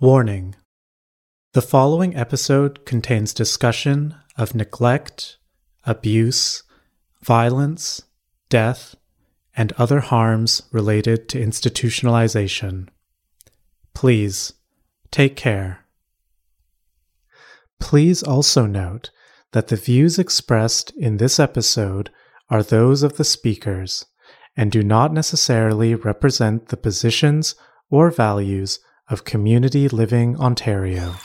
Warning The following episode contains discussion of neglect, abuse, violence, death, and other harms related to institutionalization. Please take care. Please also note that the views expressed in this episode are those of the speakers and do not necessarily represent the positions or values of Community Living Ontario.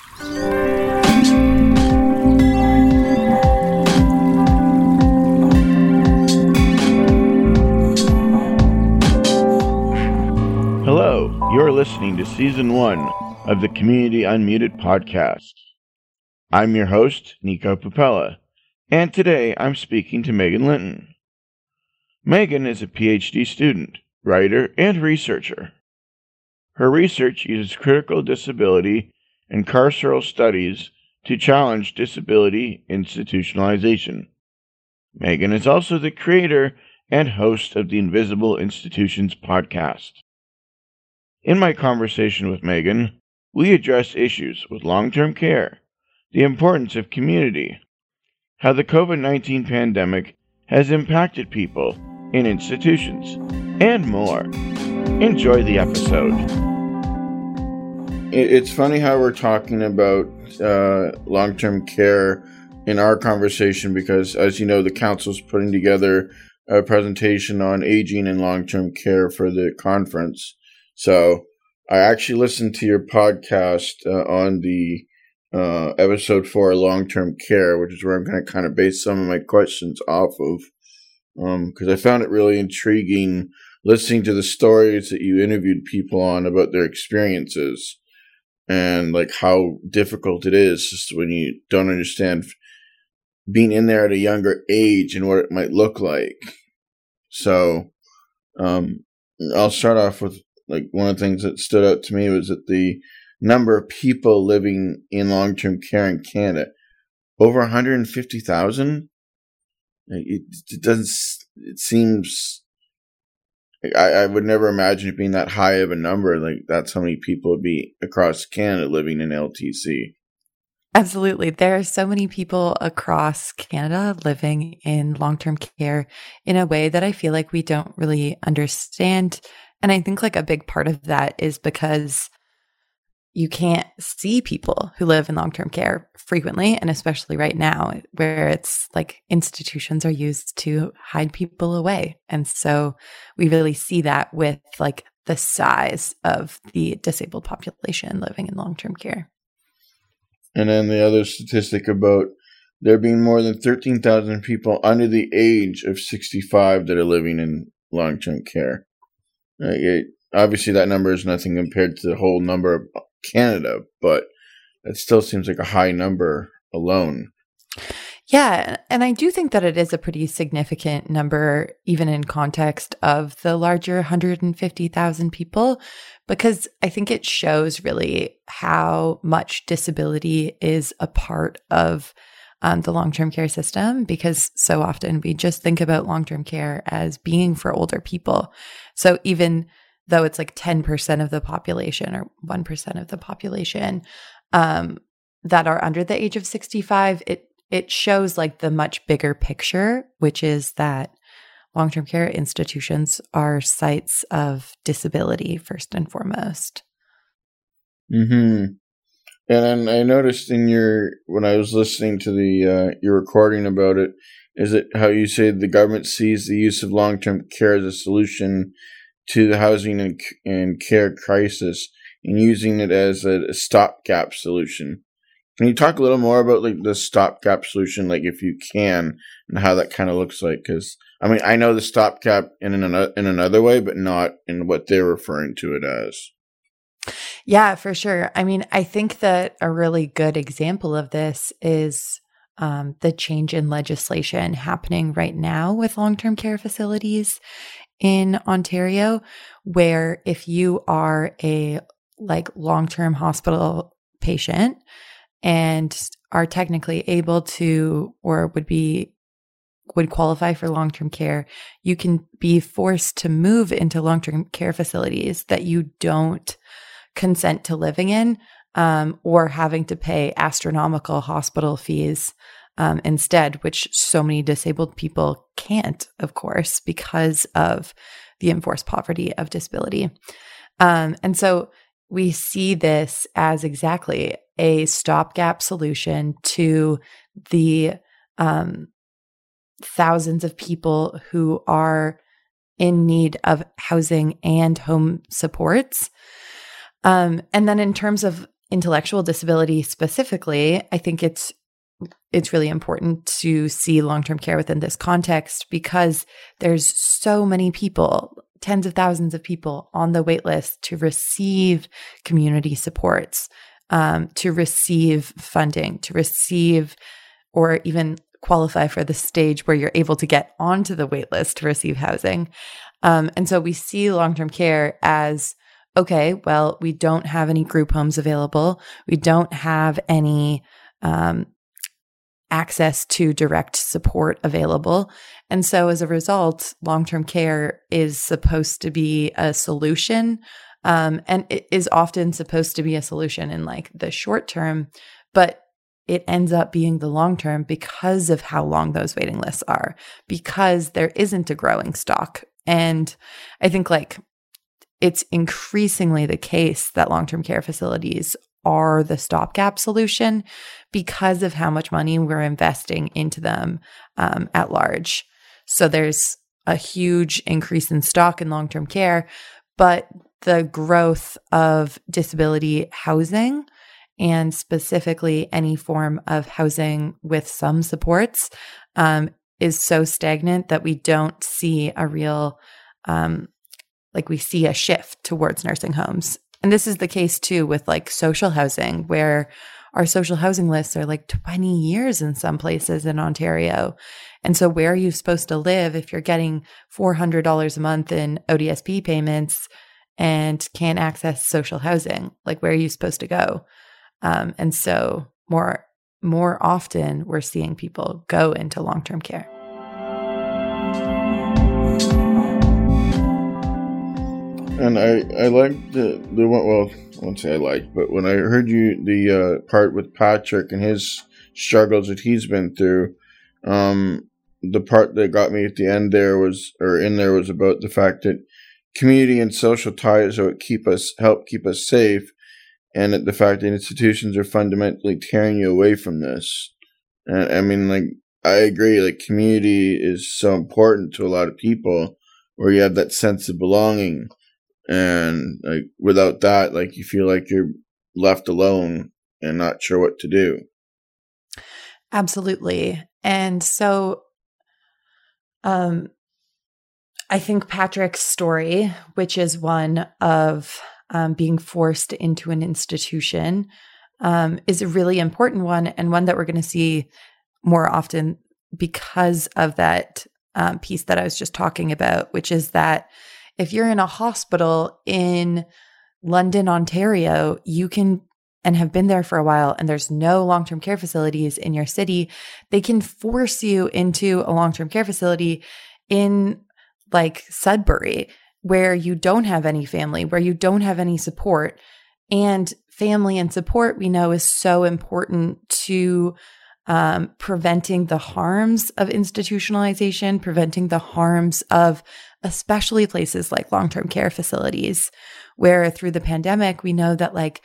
Hello, you're listening to season one of the Community Unmuted podcast. I'm your host, Niko Papella, and today I'm speaking to Megan Linton. Megan is a PhD student, writer, and researcher. Her research uses critical disability and carceral studies to challenge disability institutionalization. Megan is also the creator and host of the Invisible Institutions podcast. In my conversation with Megan, we address issues with long term care, the importance of community, how the COVID 19 pandemic has impacted people in institutions, and more. Enjoy the episode. It's funny how we're talking about uh, long term care in our conversation because, as you know, the council's putting together a presentation on aging and long term care for the conference. So I actually listened to your podcast uh, on the uh, episode for long term care, which is where I'm going to kind of base some of my questions off of because um, I found it really intriguing listening to the stories that you interviewed people on about their experiences and like how difficult it is just when you don't understand being in there at a younger age and what it might look like. So, um, I'll start off with like one of the things that stood out to me was that the number of people living in long term care in Canada over 150,000. It, it doesn't. It seems I, I would never imagine it being that high of a number. Like that's how many people would be across Canada living in LTC. Absolutely. There are so many people across Canada living in long term care in a way that I feel like we don't really understand. And I think like a big part of that is because you can't see people who live in long term care frequently. And especially right now, where it's like institutions are used to hide people away. And so we really see that with like the size of the disabled population living in long term care. And then the other statistic about there being more than 13,000 people under the age of 65 that are living in long term care. it, obviously, that number is nothing compared to the whole number of Canada, but it still seems like a high number alone. Yeah, and I do think that it is a pretty significant number, even in context of the larger 150,000 people, because I think it shows really how much disability is a part of um, the long term care system. Because so often we just think about long term care as being for older people. So even though it's like 10% of the population or 1% of the population um, that are under the age of 65 it it shows like the much bigger picture which is that long-term care institutions are sites of disability first and foremost. Hmm and i noticed in your when i was listening to the uh, your recording about it is it how you say the government sees the use of long-term care as a solution to the housing and, and care crisis and using it as a, stopgap solution. Can you talk a little more about like the stopgap solution, like if you can, and how that kind of looks like? Because I mean, I know the stopgap in another in another way, but not in what they're referring to it as. Yeah, for sure. I mean, I think that a really good example of this is um, the change in legislation happening right now with long term care facilities in Ontario, where if you are a like long term hospital patient and are technically able to or would be would qualify for long term care, you can be forced to move into long term care facilities that you don't consent to living in um, or having to pay astronomical hospital fees um, instead, which so many disabled people can't, of course, because of the enforced poverty of disability. Um, and so we see this as exactly a stopgap solution to the um, thousands of people who are in need of housing and home supports. Um, and then in terms of intellectual disability specifically, I think it's it's really important to see long-term care within this context because there's so many people tens of thousands of people on the wait list to receive community supports um, to receive funding to receive or even qualify for the stage where you're able to get onto the wait list to receive housing. Um, and so we see long-term care as okay well we don't have any group homes available. We don't have any um, access to direct support available. And so as a result, long term care is supposed to be a solution. Um, and it is often supposed to be a solution in like the short term, but it ends up being the long term because of how long those waiting lists are, because there isn't a growing stock. And I think like it's increasingly the case that long term care facilities are the stopgap solution because of how much money we're investing into them um, at large. So there's a huge increase in stock in long term care, but the growth of disability housing and specifically any form of housing with some supports um, is so stagnant that we don't see a real um, like we see a shift towards nursing homes and this is the case too with like social housing, where our social housing lists are like 20 years in some places in Ontario. And so, where are you supposed to live if you're getting $400 a month in ODSP payments and can't access social housing? Like, where are you supposed to go? Um, and so, more more often, we're seeing people go into long term care. And I I like the the. Well, I won't say I liked, but when I heard you the uh, part with Patrick and his struggles that he's been through, um, the part that got me at the end there was, or in there was about the fact that community and social ties are what keep us help keep us safe, and the fact that institutions are fundamentally tearing you away from this. And I mean, like I agree, like community is so important to a lot of people, where you have that sense of belonging and like without that like you feel like you're left alone and not sure what to do. Absolutely. And so um i think patrick's story which is one of um, being forced into an institution um, is a really important one and one that we're going to see more often because of that um, piece that i was just talking about which is that if you're in a hospital in London, Ontario, you can and have been there for a while and there's no long-term care facilities in your city, they can force you into a long-term care facility in like Sudbury where you don't have any family, where you don't have any support. And family and support we know is so important to um, preventing the harms of institutionalization, preventing the harms of especially places like long term care facilities, where through the pandemic, we know that like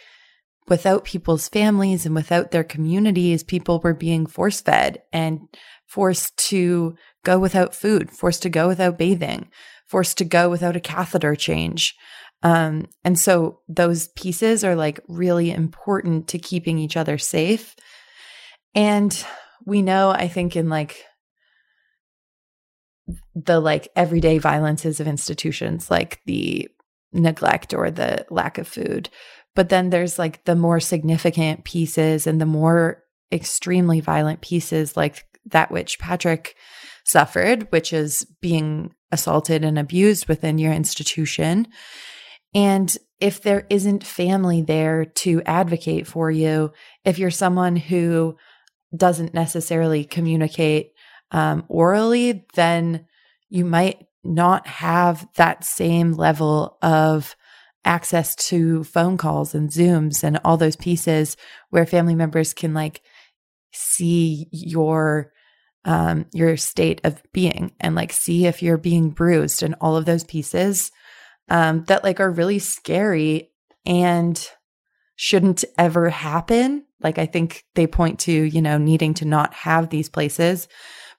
without people's families and without their communities, people were being force fed and forced to go without food, forced to go without bathing, forced to go without a catheter change. Um, and so those pieces are like really important to keeping each other safe. And we know, I think, in like the like everyday violences of institutions, like the neglect or the lack of food. But then there's like the more significant pieces and the more extremely violent pieces, like that which Patrick suffered, which is being assaulted and abused within your institution. And if there isn't family there to advocate for you, if you're someone who doesn't necessarily communicate um, orally, then you might not have that same level of access to phone calls and Zooms and all those pieces where family members can like see your um your state of being and like see if you're being bruised and all of those pieces um that like are really scary and shouldn't ever happen. Like i think they point to you know needing to not have these places.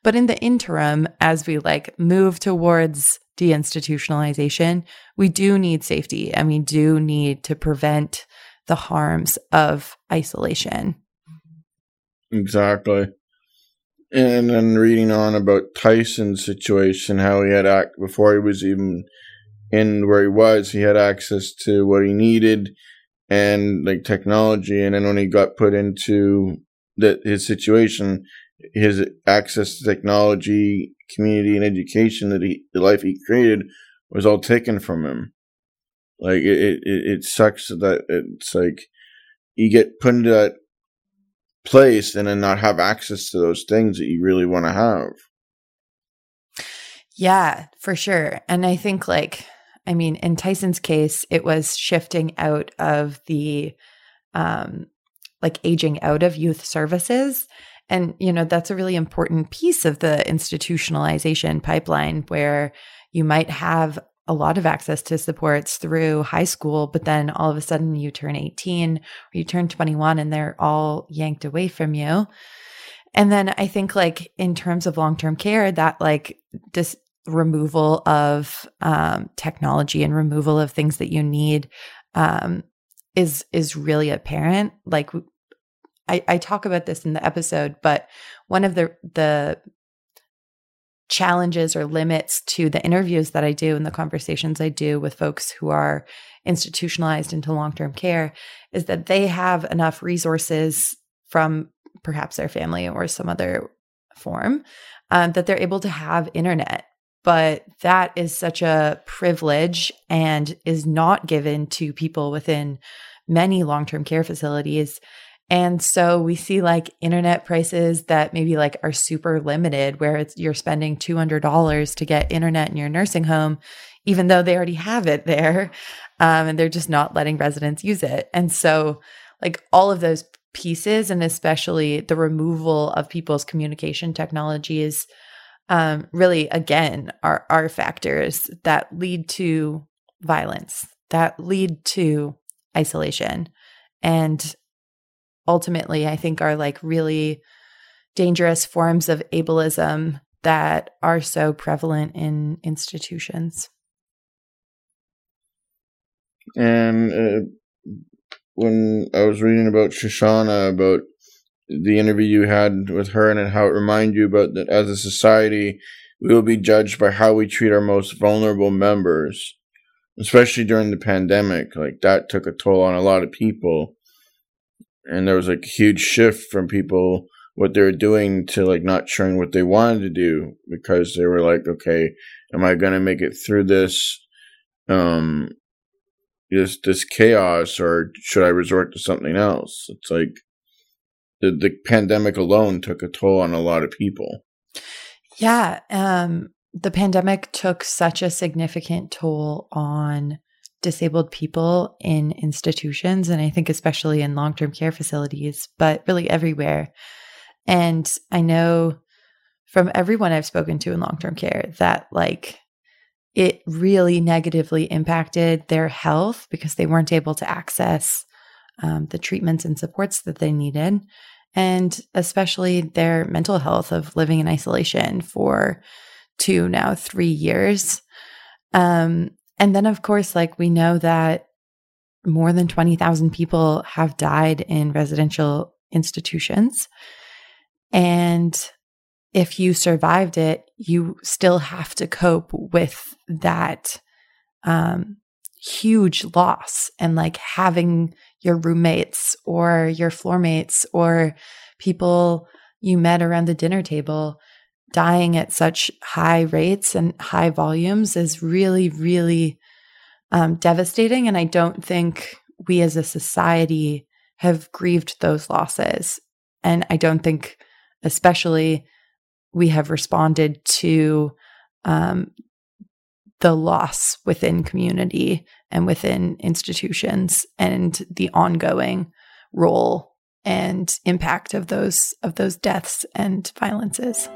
But in the interim as we like move towards deinstitutionalization we do need safety and we do need to prevent the harms of isolation. Exactly. And then reading on about Tyson's situation, how he had act before he was even in where he was, he had access to what he needed and like technology. And then when he got put into that his situation, his access to technology, community, and education that he, the life he created was all taken from him. Like it, it, it sucks that it's like you get put into that place and then not have access to those things that you really want to have. Yeah, for sure. And I think, like, I mean, in Tyson's case, it was shifting out of the, um, like aging out of youth services. And, you know, that's a really important piece of the institutionalization pipeline where you might have a lot of access to supports through high school, but then all of a sudden you turn 18 or you turn 21 and they're all yanked away from you. And then I think like in terms of long-term care that like this removal of um, technology and removal of things that you need um, is is really apparent. Like I, I talk about this in the episode, but one of the the challenges or limits to the interviews that I do and the conversations I do with folks who are institutionalized into long term care is that they have enough resources from perhaps their family or some other form um, that they're able to have internet. But that is such a privilege and is not given to people within many long term care facilities. And so we see like internet prices that maybe like are super limited where it's you're spending $200 to get internet in your nursing home even though they already have it there um, and they're just not letting residents use it. And so like all of those pieces and especially the removal of people's communication technologies um, really again are are factors that lead to violence that lead to isolation and ultimately I think are like really dangerous forms of ableism that are so prevalent in institutions. And uh, when I was reading about Shoshana, about the interview you had with her, and how it reminded you about that as a society, we will be judged by how we treat our most vulnerable members, especially during the pandemic. Like that took a toll on a lot of people and there was like a huge shift from people what they were doing to like not sharing what they wanted to do because they were like, okay, am I gonna make it through this um this this chaos or should I resort to something else? It's like the the pandemic alone took a toll on a lot of people. Yeah. Um the pandemic took such a significant toll on disabled people in institutions, and I think especially in long term care facilities, but really everywhere. And I know from everyone I've spoken to in long term care that, like, it really negatively impacted their health because they weren't able to access um, the treatments and supports that they needed, and especially their mental health of living in isolation for two, now three years. Um, and then, of course, like we know that more than 20,000 people have died in residential institutions. And if you survived it, you still have to cope with that um, huge loss and like having your roommates or your floormates or people you met around the dinner table dying at such high rates and high volumes is really, really um, devastating. And I don't think we as a society have grieved those losses. And I don't think, especially, we have responded to um, the loss within community and within institutions and the ongoing role and impact of those of those deaths and violences.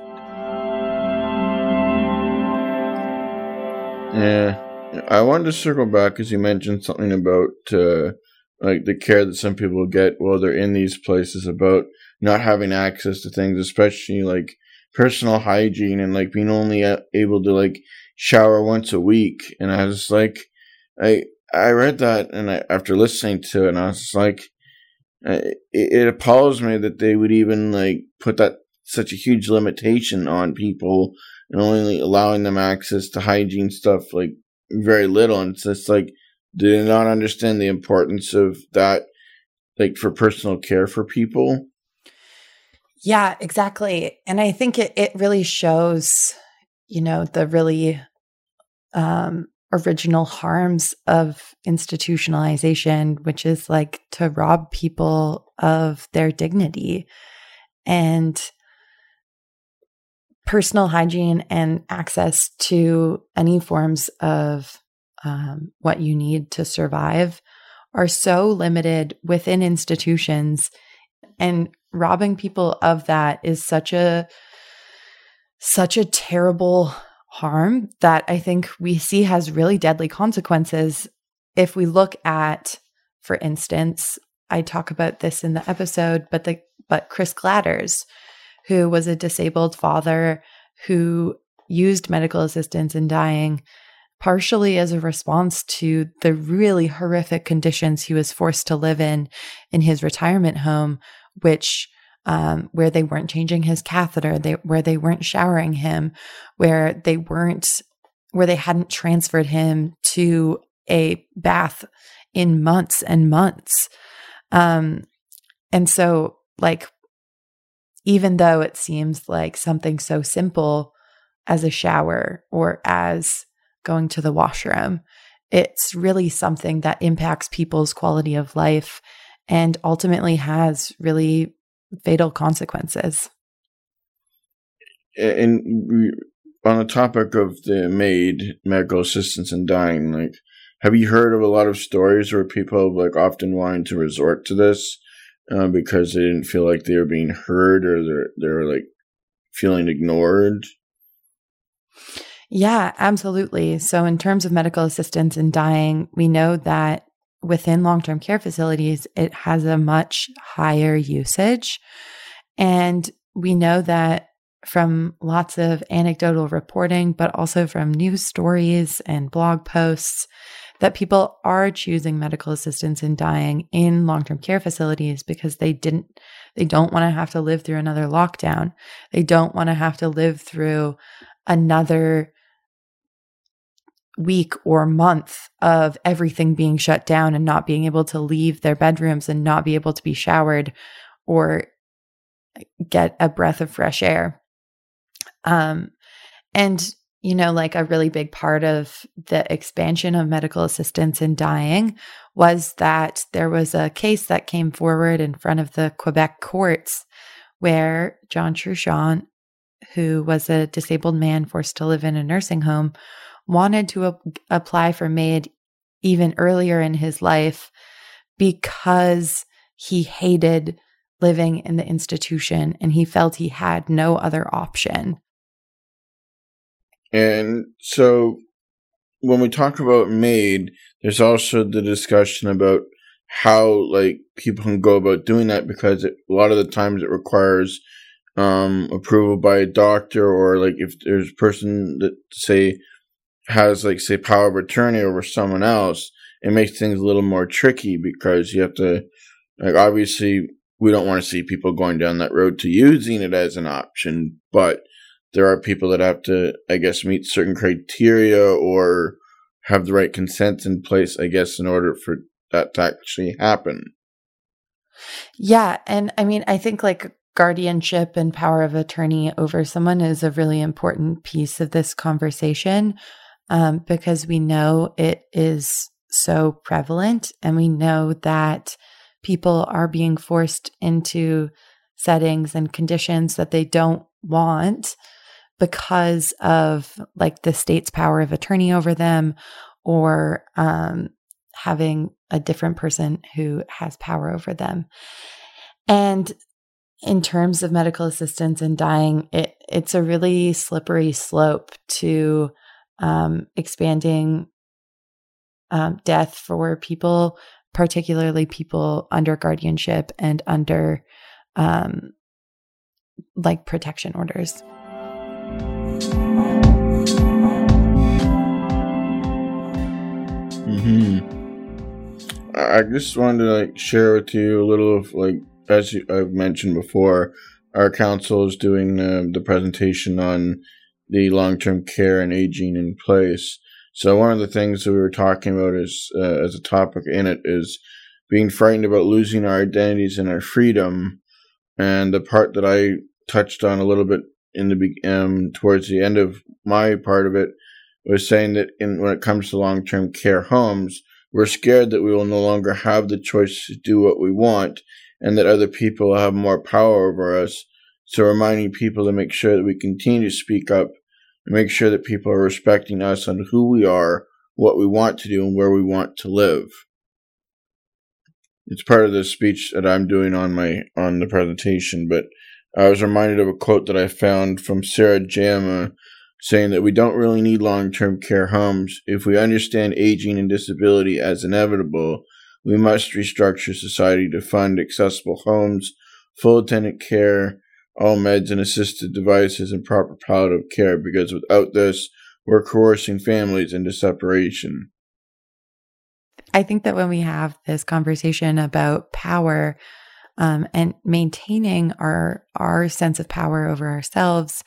Yeah, I wanted to circle back because you mentioned something about uh, like the care that some people get while they're in these places about not having access to things, especially like personal hygiene and like being only able to like shower once a week. And I was like, I I read that and I, after listening to it, and I was like, it, it appalls me that they would even like put that such a huge limitation on people and only allowing them access to hygiene stuff like very little. And it's just like, do they not understand the importance of that, like for personal care for people? Yeah, exactly. And I think it, it really shows, you know, the really um, original harms of institutionalization, which is like to rob people of their dignity. And personal hygiene and access to any forms of um, what you need to survive are so limited within institutions and robbing people of that is such a such a terrible harm that i think we see has really deadly consequences. If we look at for instance i talk about this in the episode but the but chris gladders who was a disabled father who used medical assistance in dying partially as a response to the really horrific conditions he was forced to live in in his retirement home which um, where they weren't changing his catheter they where they weren't showering him where they weren't where they hadn't transferred him to a bath in months and months. Um, and so like even though it seems like something so simple as a shower or as going to the washroom, it's really something that impacts people's quality of life and ultimately has really fatal consequences. And on the topic of the MAID medical assistance in dying, like, have you heard of a lot of stories where people have like often wanting to resort to this uh, because they didn't feel like they were being heard or they're they're like feeling ignored. Yeah, absolutely. So, in terms of medical assistance in dying, we know that within long term care facilities, it has a much higher usage. And we know that from lots of anecdotal reporting, but also from news stories and blog posts, that people are choosing medical assistance in dying in long-term care facilities because they didn't they don't want to have to live through another lockdown. They don't want to have to live through another week or month of everything being shut down and not being able to leave their bedrooms and not be able to be showered or get a breath of fresh air. Um, and you know, like a really big part of the expansion of medical assistance in dying was that there was a case that came forward in front of the Quebec courts where John Truchon, who was a disabled man forced to live in a nursing home, wanted to apply for MAID even earlier in his life because he hated living in the institution and he felt he had no other option. And so when we talk about MAID, there's also the discussion about how like people can go about doing that because it, a lot of the times it requires um, approval by a doctor or like if there's a person that say has like say power of attorney over someone else, it makes things a little more tricky because you have to like obviously we don't want to see people going down that road to using it as an option, but there are people that have to, I guess, meet certain criteria or have the right consent in place, I guess, in order for that to actually happen. Yeah. And I mean, I think like guardianship and power of attorney over someone is a really important piece of this conversation um, because we know it is so prevalent and we know that people are being forced into settings and conditions that they don't want because of like the state's power of attorney over them or um, having a different person who has power over them. And in terms of medical assistance and dying, it, it's a really slippery slope to um, expanding um, death for people, particularly people under guardianship and under um, like protection orders. Hmm. I just wanted to like share with you a little of like as you, I've mentioned before, our council is doing the, the presentation on the long term care and aging in place. So one of the things that we were talking about is uh, as a topic in it is being frightened about losing our identities and our freedom. And the part that I touched on a little bit in the um, towards the end of my part of it was saying that in when it comes to long term care homes, we're scared that we will no longer have the choice to do what we want and that other people have more power over us. So reminding people to make sure that we continue to speak up and make sure that people are respecting us on who we are, what we want to do, and where we want to live. It's part of the speech that I'm doing on my on the presentation, but I was reminded of a quote that I found from Sarah Jama saying that we don't really need long term care homes. If we understand aging and disability as inevitable, we must restructure society to fund accessible homes, full attendant care, all meds and assisted devices, and proper palliative care, because without this, we're coercing families into separation. I think that when we have this conversation about power um, and maintaining our our sense of power over ourselves,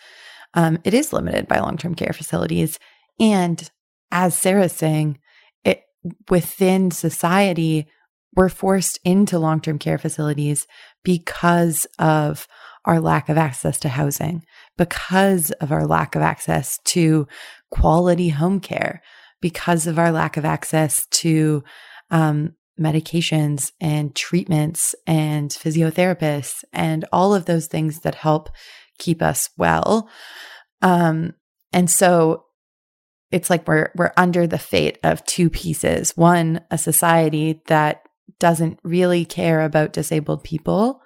um, it is limited by long term care facilities. And as Sarah's saying, it within society, we're forced into long term care facilities because of our lack of access to housing, because of our lack of access to quality home care, because of our lack of access to um, medications and treatments and physiotherapists and all of those things that help keep us well. Um, and so it's like we're we're under the fate of two pieces. One, a society that doesn't really care about disabled people.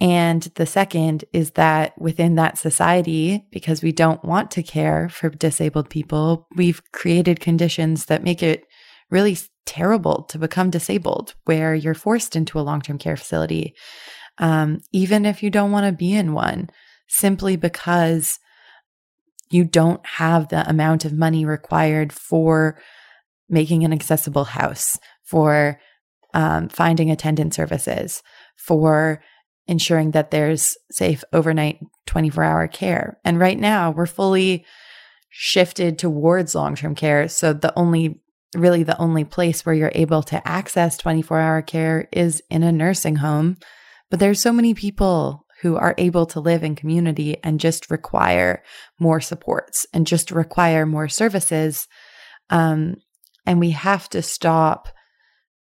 And the second is that within that society, because we don't want to care for disabled people, we've created conditions that make it really terrible to become disabled, where you're forced into a long term care facility, um, even if you don't want to be in one, simply because you don't have the amount of money required for making an accessible house, for um, finding attendant services, for ensuring that there's safe overnight 24 hour care. And right now, we're fully shifted towards long term care. So the only really the only place where you're able to access 24 hour care is in a nursing home. But there's so many people who are able to live in community and just require more supports and just require more services. Um, and we have to stop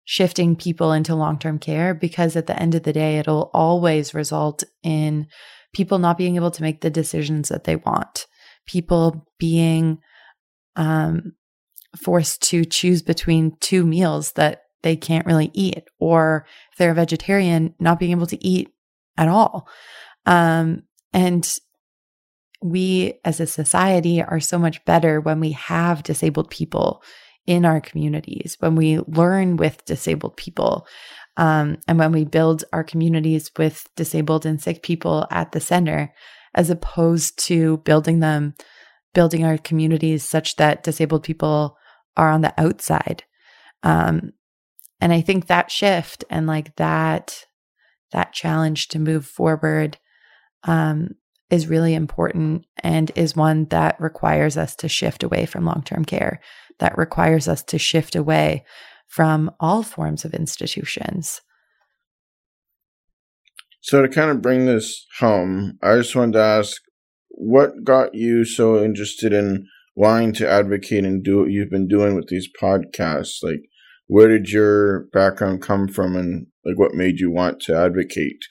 shifting people into long term care because at the end of the day, it'll always result in people not being able to make the decisions that they want, people being um, forced to choose between two meals that they can't really eat, or if they're a vegetarian, not being able to eat at all. Um, and we as a society are so much better when we have disabled people in our communities, when we learn with disabled people, um, and when we build our communities with disabled and sick people at the center, as opposed to building them, building our communities such that disabled people are on the outside. Um, and I think that shift and like that that challenge to move forward um, is really important and is one that requires us to shift away from long term care, that requires us to shift away from all forms of institutions. So, to kind of bring this home, I just wanted to ask what got you so interested in wanting to advocate and do what you've been doing with these podcasts? Like, where did your background come from and like what made you want to advocate?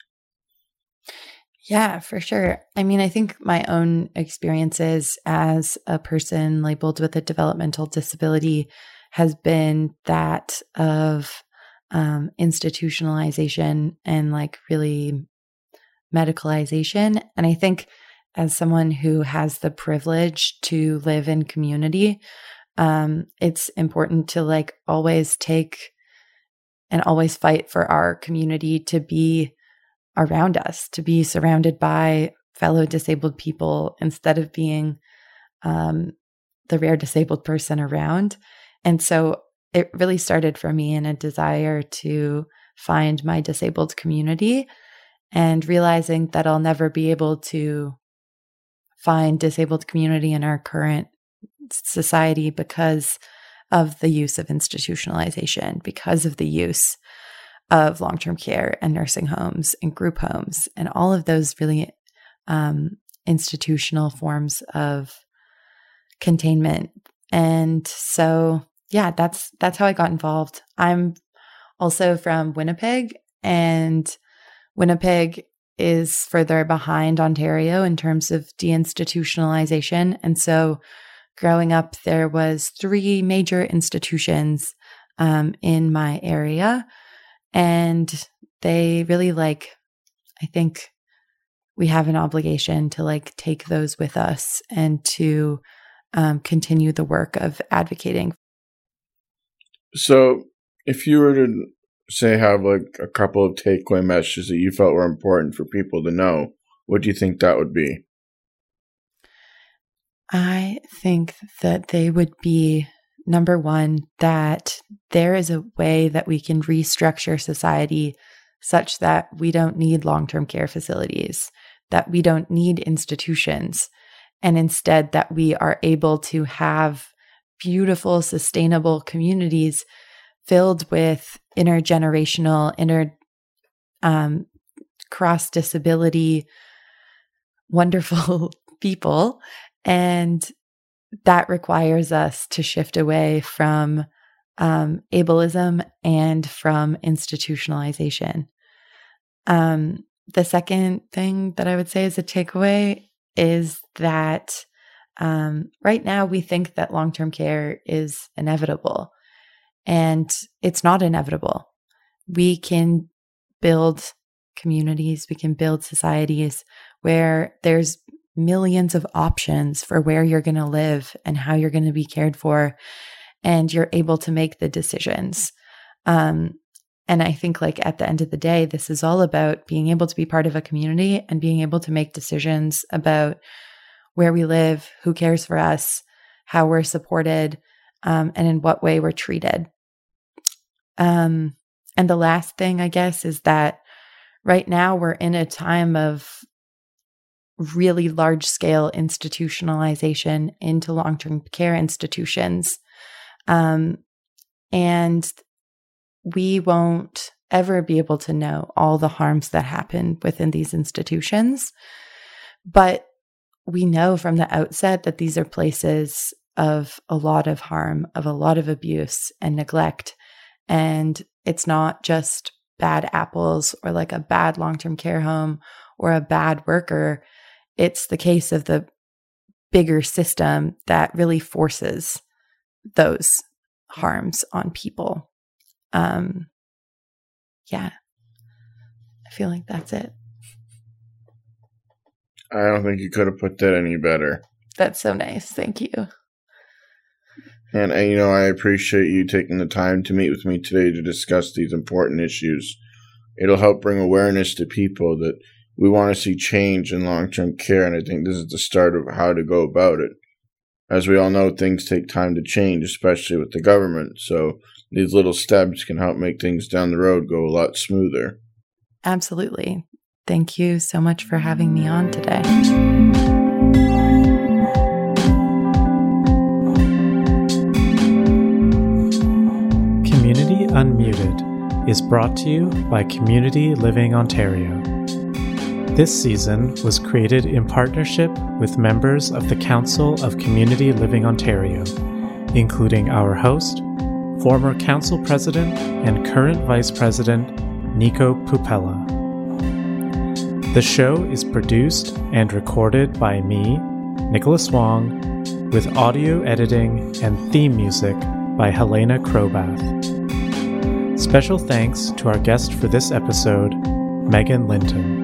Yeah, for sure. I mean, I think my own experiences as a person labeled with a developmental disability has been that of um, institutionalization and like really medicalization. And I think as someone who has the privilege to live in community, um, it's important to like always take and always fight for our community to be around us, to be surrounded by fellow disabled people instead of being um, the rare disabled person around. And so it really started for me in a desire to find my disabled community and realizing that I'll never be able to find disabled community in our current society because of the use of institutionalization, because of the use of long term care and nursing homes and group homes and all of those really um, institutional forms of containment. And so, yeah, that's that's how I got involved. I'm also from Winnipeg, and Winnipeg is further behind Ontario in terms of deinstitutionalization. And so, growing up, there was three major institutions um, in my area and they really like i think we have an obligation to like take those with us and to um, continue the work of advocating. So if you were to say have like a couple of takeaway messages that you felt were important for people to know what do you think that would be? I think that they would be number one, that there is a way that we can restructure society such that we don't need long term care facilities, that we don't need institutions, and instead that we are able to have beautiful, sustainable communities filled with intergenerational, inter um, cross disability, wonderful people. And that requires us to shift away from um, ableism and from institutionalization. Um, the second thing that I would say as a takeaway is that um, right now we think that long term care is inevitable, and it's not inevitable. We can build communities, we can build societies where there's millions of options for where you're going to live and how you're going to be cared for and you're able to make the decisions. Um, and i think like at the end of the day this is all about being able to be part of a community and being able to make decisions about where we live who cares for us how we're supported um, and in what way we're treated. Um, and the last thing i guess is that right now we're in a time of really large scale institutionalization into long term care institutions. Um, and we won't ever be able to know all the harms that happen within these institutions. But we know from the outset that these are places of a lot of harm, of a lot of abuse and neglect. And it's not just bad apples or like a bad long term care home or a bad worker it's the case of the bigger system that really forces those harms on people. Um, yeah, I feel like that's it. I don't think you could have put that any better. That's so nice. Thank you. And, and, you know, I appreciate you taking the time to meet with me today to discuss these important issues. It'll help bring awareness to people that we want to see change in long term care, and I think this is the start of how to go about it. As we all know, things take time to change, especially with the government, so these little steps can help make things down the road go a lot smoother. Absolutely. Thank you so much for having me on today. Community Unmuted is brought to you by Community Living Ontario. This season was created in partnership with members of the Council of Community Living Ontario, including our host, former Council President and current Vice President Niko Pupella. The show is produced and recorded by me, Nicholas Wong, with audio editing and theme music by Helena Crobath. Special thanks to our guest for this episode, Megan Linton.